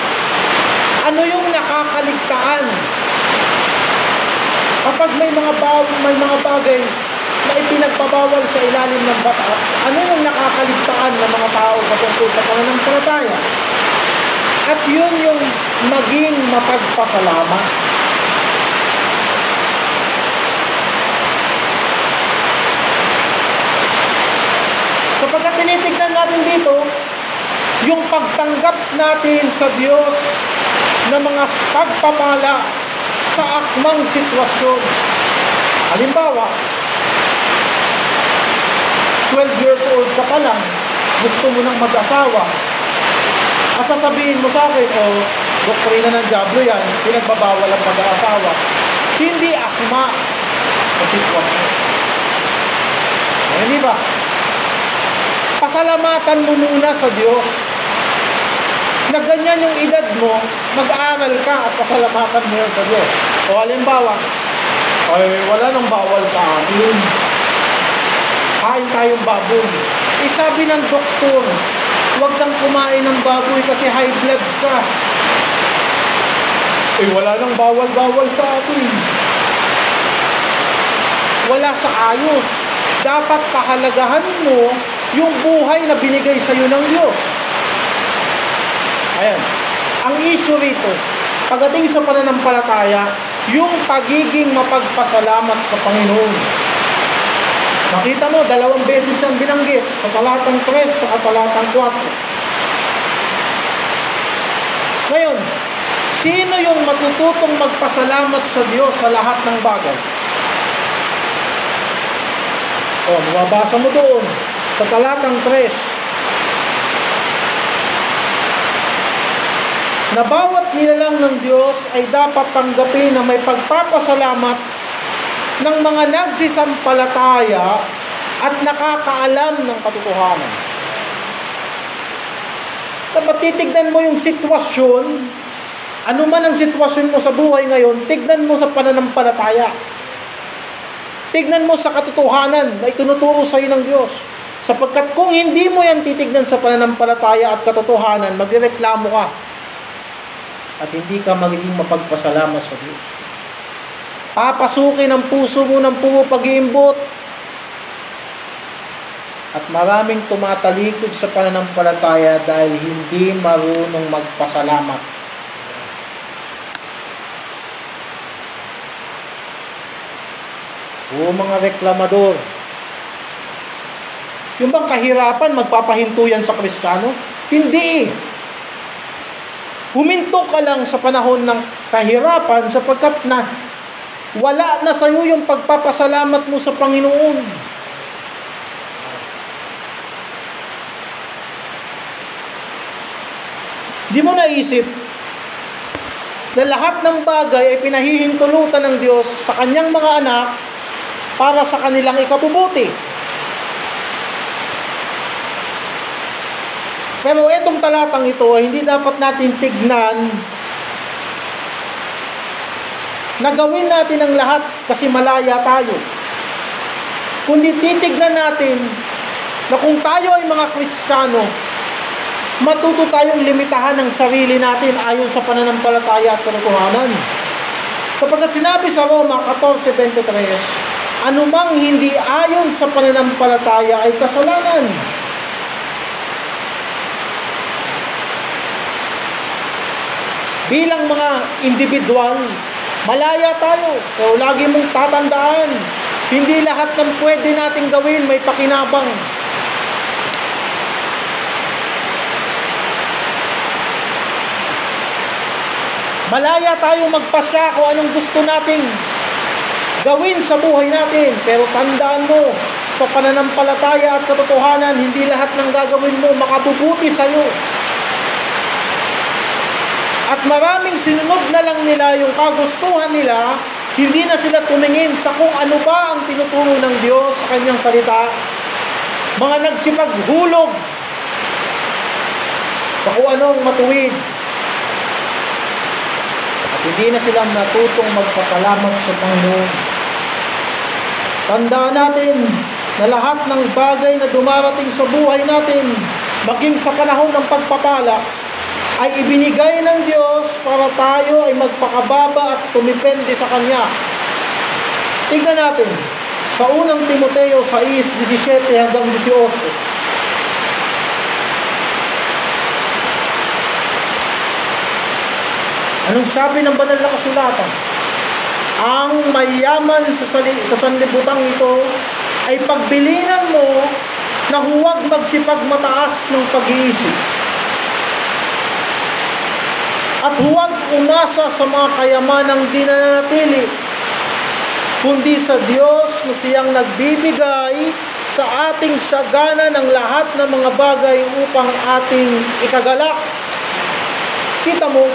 ano yung nakakaligtaan kapag may mga baw, may mga bagay na ipinagbabawal sa ilalim ng batas, ano yung nakakaligtaan ng mga tao patungkol sa pananampalataya? At yun yung maging mapagpasalamat. Sapagkat tinitignan natin dito, yung pagtanggap natin sa Diyos ng mga pagpapala sa akmang sitwasyon. Halimbawa, 12 years old ka pa lang, gusto mo nang mag-asawa, at sasabihin mo sa akin, o, oh, doktrina ng Diablo yan, pinagbabawal ang pag-aasawa. Hindi akma sa sitwasyon. Hindi ba? Pasalamatan mo muna sa Diyos. Na ganyan yung edad mo, mag-aaral ka at pasalamatan mo sa Diyos. O halimbawa, ay wala nang bawal sa atin. Kain tayong baboy. Eh sabi ng doktor, Huwag kang kumain ng baboy kasi high blood ka. Eh, wala nang bawal-bawal sa atin. Wala sa ayos. Dapat kahalagahan mo yung buhay na binigay sa iyo ng Diyos. Ayan. Ang issue rito, pagdating sa pananampalataya, yung pagiging mapagpasalamat sa Panginoon. Nakita mo, dalawang beses siyang binanggit sa talatang 3 at talatang 4. Ngayon, sino yung matututong magpasalamat sa Diyos sa lahat ng bagay? O, mababasa mo doon sa talatang 3 na bawat nilalang ng Diyos ay dapat tanggapin na may pagpapasalamat ng mga nagsisampalataya at nakakaalam ng katotohanan. Dapat titignan mo yung sitwasyon, ano man ang sitwasyon mo sa buhay ngayon, tignan mo sa pananampalataya. Tignan mo sa katotohanan na itinuturo sa iyo ng Diyos. Sapagkat kung hindi mo yan titignan sa pananampalataya at katotohanan, magreklamo ka at hindi ka magiging mapagpasalamat sa Diyos. Papasukin ang puso mo ng puro pag-iimbot at maraming tumatalikod sa pananampalataya dahil hindi marunong magpasalamat. O mga reklamador, yung bang kahirapan magpapahinto yan sa Kristiyano? Hindi. Huminto ka lang sa panahon ng kahirapan sapagkat na wala na sa iyo yung pagpapasalamat mo sa Panginoon. Di mo naisip na lahat ng bagay ay pinahihintulutan ng Diyos sa kanyang mga anak para sa kanilang ikabubuti. Pero itong talatang ito, hindi dapat natin tignan na gawin natin ang lahat kasi malaya tayo. Kundi titignan natin na kung tayo ay mga Kristiyano, matuto tayong limitahan ang sarili natin ayon sa pananampalataya at katotohanan. Sapagkat sinabi sa Roma 14.23, anumang hindi ayon sa pananampalataya ay kasalanan. bilang mga individual, malaya tayo. So, lagi mong tatandaan, hindi lahat ng pwede nating gawin may pakinabang. Malaya tayo magpasya kung anong gusto nating gawin sa buhay natin. Pero tandaan mo, sa pananampalataya at katotohanan, hindi lahat ng gagawin mo makabubuti sa iyo. At maraming sinunod na lang nila yung kagustuhan nila, hindi na sila tumingin sa kung ano ba ang tinuturo ng Diyos sa kanyang salita. Mga nagsipaghulog sa kung anong matuwid. At hindi na sila natutong magpasalamat sa Panginoon. Tandaan natin na lahat ng bagay na dumarating sa buhay natin, maging sa panahon ng pagpapala, ay ibinigay ng Diyos para tayo ay magpakababa at tumipende sa Kanya. Tingnan natin, sa unang Timoteo 6, 17 hanggang 18. Anong sabi ng banal na kasulatan? Ang mayaman sa, sali, sa sanlibutan ito ay pagbilinan mo na huwag magsipagmataas ng pag-iisip at huwag umasa sa mga kayamanang di nananatili, kundi sa Diyos na siyang nagbibigay sa ating sagana ng lahat ng mga bagay upang ating ikagalak. Kita mo,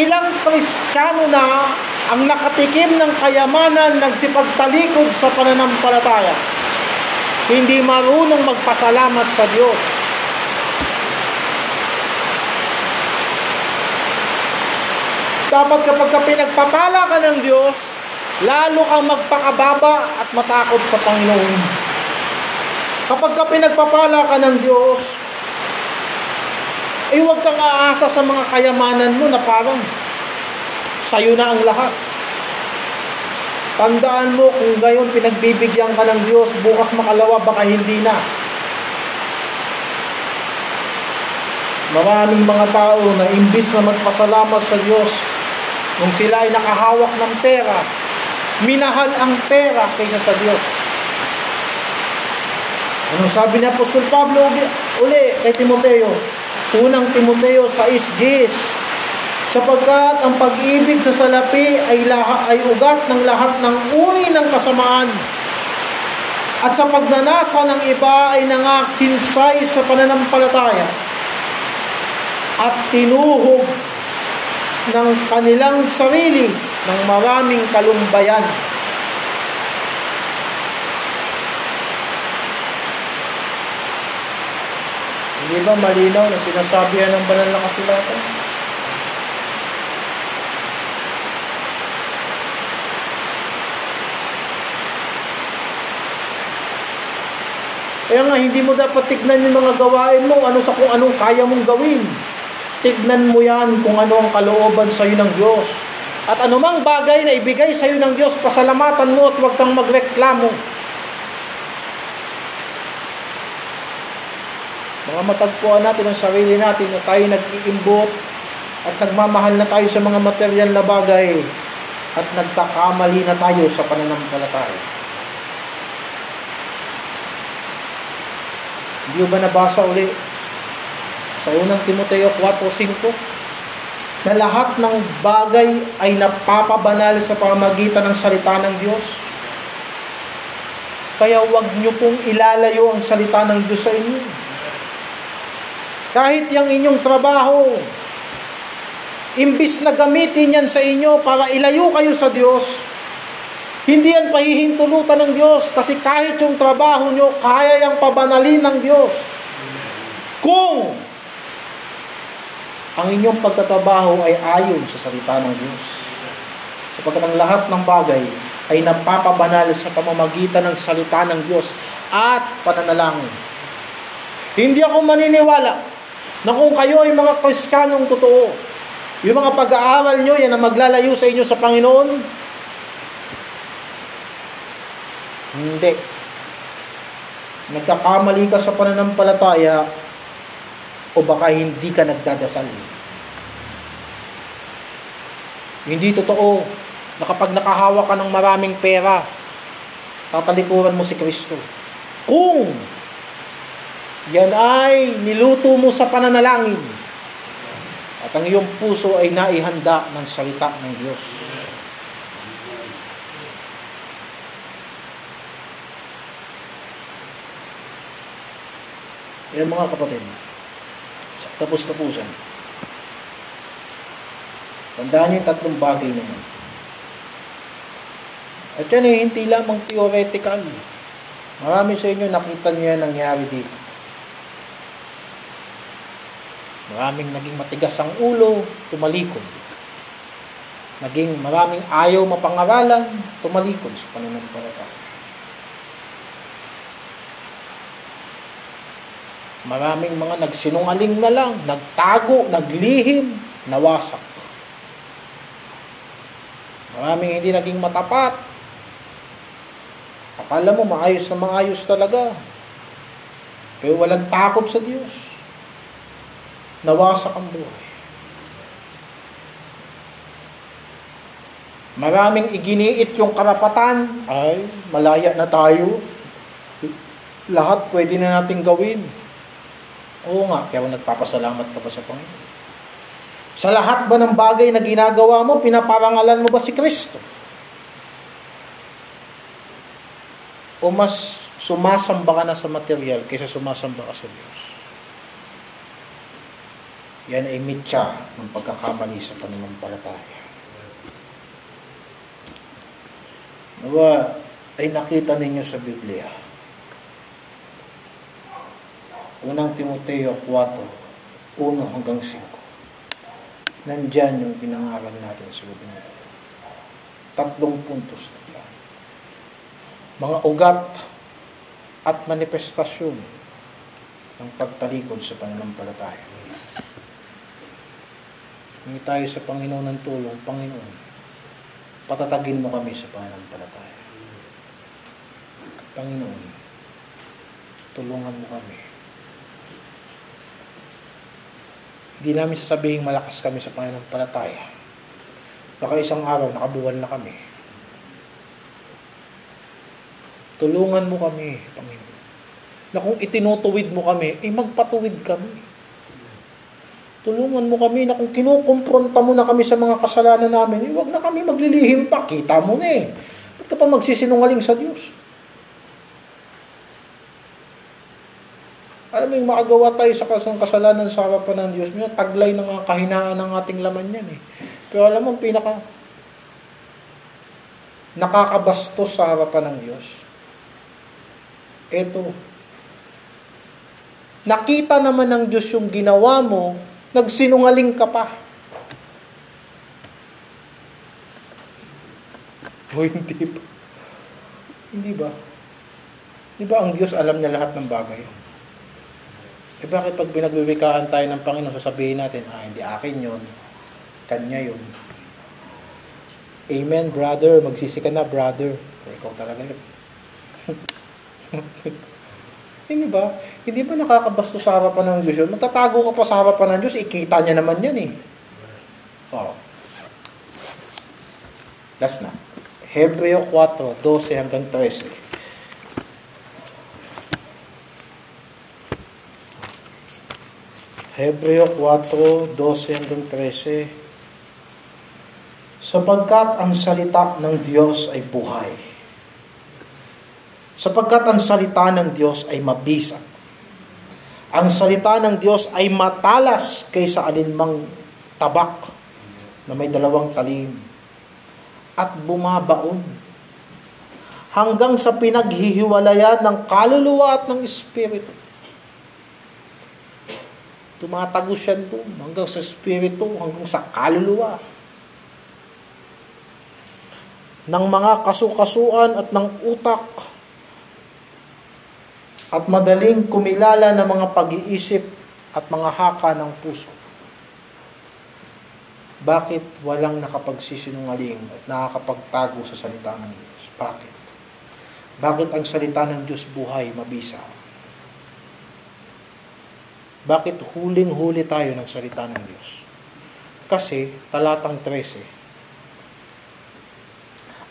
ilang kristyano na ang nakatikim ng kayamanan nagsipagtalikod sa pananampalataya. Hindi marunong magpasalamat sa Diyos Dapat kapag ka pinagpapala ka ng Diyos, lalo kang magpakababa at matakot sa Panginoon. Kapag ka pinagpapala ka ng Diyos, eh huwag kang aasa sa mga kayamanan mo na parang sa'yo na ang lahat. Tandaan mo kung gayon pinagbibigyan ka ng Diyos, bukas makalawa baka hindi na. Maraming mga tao na imbis na magpasalamat sa Diyos, nung sila ay nakahawak ng pera, minahal ang pera kaysa sa Diyos. Ano sabi ni Apostol Pablo uli kay Timoteo? Unang Timoteo sa isgis, sapagkat ang pag-ibig sa salapi ay, lahat, ay ugat ng lahat ng uri ng kasamaan. At sa pagnanasa ng iba ay nangasinsay sa pananampalataya at tinuhog ng kanilang sarili ng maraming kalumbayan. Hindi ba malinaw na sinasabi ng banal na kasulatan? Kaya nga, hindi mo dapat tignan yung mga gawain mo, ano sa kung anong kaya mong gawin. Tignan mo yan kung ano ang kalooban sa iyo ng Diyos. At anumang bagay na ibigay sa iyo ng Diyos, pasalamatan mo at huwag kang magreklamo. Mga matagpuan natin ang sarili natin na tayo nag-iimbot at nagmamahal na tayo sa mga material na bagay at nagkakamali na tayo sa pananampalataya. Hindi ba nabasa uli sa unang Timoteo 4.5 na lahat ng bagay ay napapabanal sa pamagitan ng salita ng Diyos? Kaya huwag niyo pong ilalayo ang salita ng Diyos sa inyo. Kahit yung inyong trabaho, imbis na gamitin yan sa inyo para ilayo kayo sa Diyos, hindi yan pahihintulutan ng Diyos kasi kahit yung trabaho nyo, kaya yung pabanalin ng Diyos. Kung ang inyong pagtatrabaho ay ayon sa salita ng Diyos. Sapagkat ang lahat ng bagay ay napapabanal sa pamamagitan ng salita ng Diyos at pananalangin. Hindi ako maniniwala na kung kayo ay mga kriskanong totoo, yung mga pag-aaral nyo, yan ang maglalayo sa inyo sa Panginoon, Hindi. Nagkakamali ka sa pananampalataya o baka hindi ka nagdadasal. Hindi totoo na kapag nakahawa ka ng maraming pera, tatalikuran mo si Kristo. Kung yan ay niluto mo sa pananalangin at ang iyong puso ay naihanda ng salita ng Diyos. Yan mga kapatid, tapos-tapusan, tandaan niyo yung tatlong bagay na. At yan ay hindi lamang theoretical. Marami sa inyo nakita niyo yan nangyari dito. Maraming naging matigas ang ulo, tumalikod. Naging maraming ayaw mapangaralan, tumalikod sa pananampalataya. Maraming mga nagsinungaling na lang, nagtago, naglihim, nawasak. Maraming hindi naging matapat. Akala mo maayos na maayos talaga. Pero walang takot sa Diyos. Nawasak ang buhay. Maraming iginiit yung karapatan. Ay, malaya na tayo. Lahat pwede na nating gawin. Oo nga, kaya nagpapasalamat ka ba sa Panginoon? Sa lahat ba ng bagay na ginagawa mo, pinaparangalan mo ba si Kristo? O mas sumasamba ka na sa material kaysa sumasamba ka sa Diyos? Yan ay mitya ng pagkakamali sa pananampalataya. Nawa ay nakita ninyo sa Biblia Unang Timoteo 4, 1 hanggang 5. Nandyan yung pinangaral natin sa gabi nito. Tatlong puntos na. Mga ugat at manifestasyon ng pagtalikod sa pananampalataya. Hindi tayo sa Panginoon ng tulong, Panginoon, patatagin mo kami sa pananampalataya. Panginoon, tulungan mo kami Hindi namin sasabihin malakas kami sa pananampalataya. Baka isang araw, nakabuwal na kami. Tulungan mo kami, Panginoon. Na kung itinutuwid mo kami, eh magpatuwid kami. Tulungan mo kami na kung kinukumpronta mo na kami sa mga kasalanan namin, eh wag na kami maglilihim pa. Kita mo na eh. Ba't ka pa magsisinungaling sa Diyos? Yung makagawa tayo sa kasalanan sa harapan ng Diyos, may taglay ng kahinaan ng ating laman yan eh. Pero alam mo, pinaka nakakabastos sa harapan ng Diyos. Ito. Nakita naman ng Diyos yung ginawa mo, nagsinungaling ka pa. O hindi ba? Hindi ba? Di ba ang Diyos alam niya lahat ng bagay? Eh bakit pag binagwiwikaan tayo ng Panginoon, sasabihin natin, ah, hindi akin yon Kanya yun. Amen, brother. Magsisi ka na, brother. Kung ikaw talaga yun. Hindi ba? Hindi ba nakakabasto sa harapan ng Diyos yun? Matatago ka pa sa harapan ng Diyos, ikita niya naman yan eh. Oh. Last na. Hebreo 4, 12 hanggang 13. Hebreo 4, 12 hanggang 13. Sapagkat ang salita ng Diyos ay buhay. Sapagkat ang salita ng Diyos ay mabisa. Ang salita ng Diyos ay matalas kaysa alinmang tabak na may dalawang talim at bumabaon hanggang sa pinaghihiwalayan ng kaluluwa at ng espiritu. Tumatagos yan doon hanggang sa espiritu, hanggang sa kaluluwa. Ng mga kasukasuan at ng utak at madaling kumilala ng mga pag-iisip at mga haka ng puso. Bakit walang nakapagsisinungaling at nakakapagtago sa salita ng Diyos? Bakit? Bakit ang salita ng Diyos buhay, mabisa? Bakit huling-huli tayo ng salita ng Diyos? Kasi, talatang 13,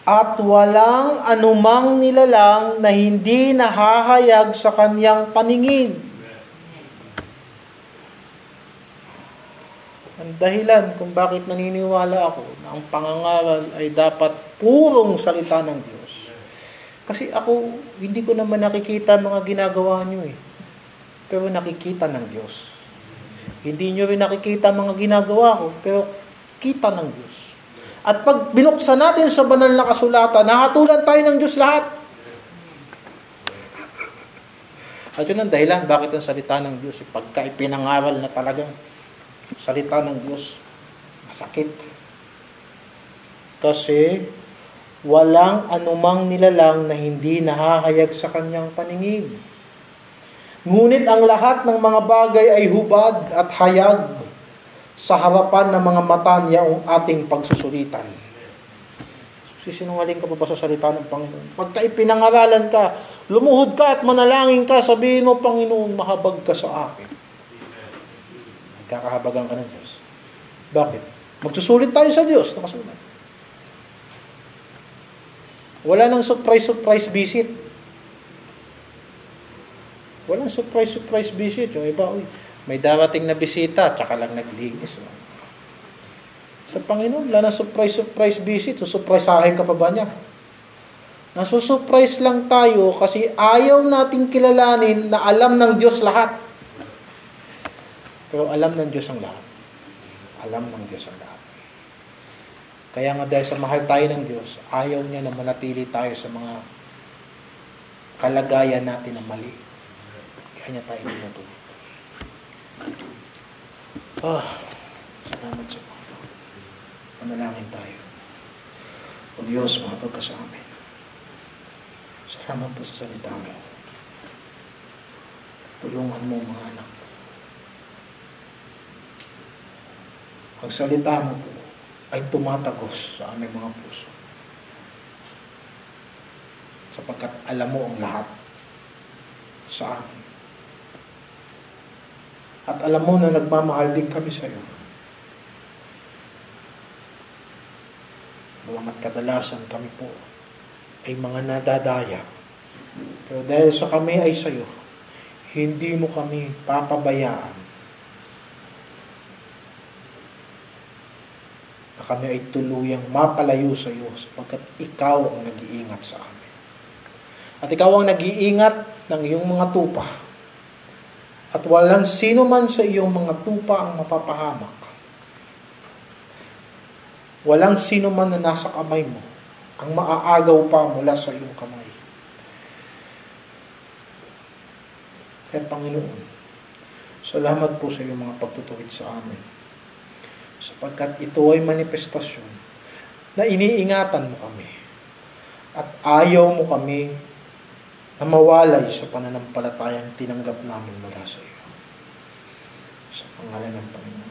at walang anumang nilalang na hindi nahahayag sa kanyang paningin. Ang dahilan kung bakit naniniwala ako na ang pangangaral ay dapat purong salita ng Diyos. Kasi ako, hindi ko naman nakikita mga ginagawa nyo eh. Pero nakikita ng Diyos. Hindi nyo rin nakikita mga ginagawa ko, pero kita ng Diyos. At pag binuksan natin sa banal na kasulatan, nahatulan tayo ng Diyos lahat. At yun ang dahilan bakit ang salita ng Diyos, pagka ipinangaral na talagang salita ng Diyos, masakit. Kasi walang anumang nilalang na hindi nahahayag sa kanyang paningin. Ngunit ang lahat ng mga bagay ay hubad at hayag sa harapan ng mga mata niya ang ating pagsusulitan. Sisinungaling ka pa ba sa salita ng Panginoon? Pagka ipinangaralan ka, lumuhod ka at manalangin ka, sabihin mo, Panginoon, mahabag ka sa akin. Kakahabagan ka ng Diyos. Bakit? Magsusulit tayo sa Diyos, nakasulat. Wala nang surprise-surprise visit. Walang surprise-surprise visit. Yung iba, uy, may darating na bisita, tsaka lang naglinis. No? Sa Panginoon, wala na surprise-surprise visit. Susurpriseahin ka pa ba niya? Nasusurprise lang tayo kasi ayaw nating kilalanin na alam ng Diyos lahat. Pero alam ng Diyos ang lahat. Alam ng Diyos ang lahat. Kaya nga dahil sa mahal tayo ng Diyos, ayaw niya na manatili tayo sa mga kalagayan natin na mali. Kaya niya tayo tinutuloy. Ah, salamat sa Panginoon. Manalangin tayo. O Diyos, mga ka sa amin. Salamat po sa salita mo. Tulungan mo mga anak. Ang salita mo po ay tumatagos sa aming mga puso. Sapagkat alam mo ang lahat sa amin. At alam mo na nagmamahal din kami sa iyo. Bagamat kadalasan kami po ay mga nadadaya. Pero dahil sa kami ay sa iyo, hindi mo kami papabayaan na kami ay tuluyang mapalayo sa iyo sapagkat ikaw ang nag-iingat sa amin. At ikaw ang nag-iingat ng iyong mga tupa. At walang sino man sa iyong mga tupa ang mapapahamak. Walang sino man na nasa kamay mo ang maaagaw pa mula sa iyong kamay. Kaya Panginoon, salamat po sa iyong mga pagtutuwid sa amin. Sapagkat ito ay manifestasyon na iniingatan mo kami. At ayaw mo kami na mawalay sa pananampalatayang tinanggap namin mula sa iyo. Sa pangalan ng Panginoon.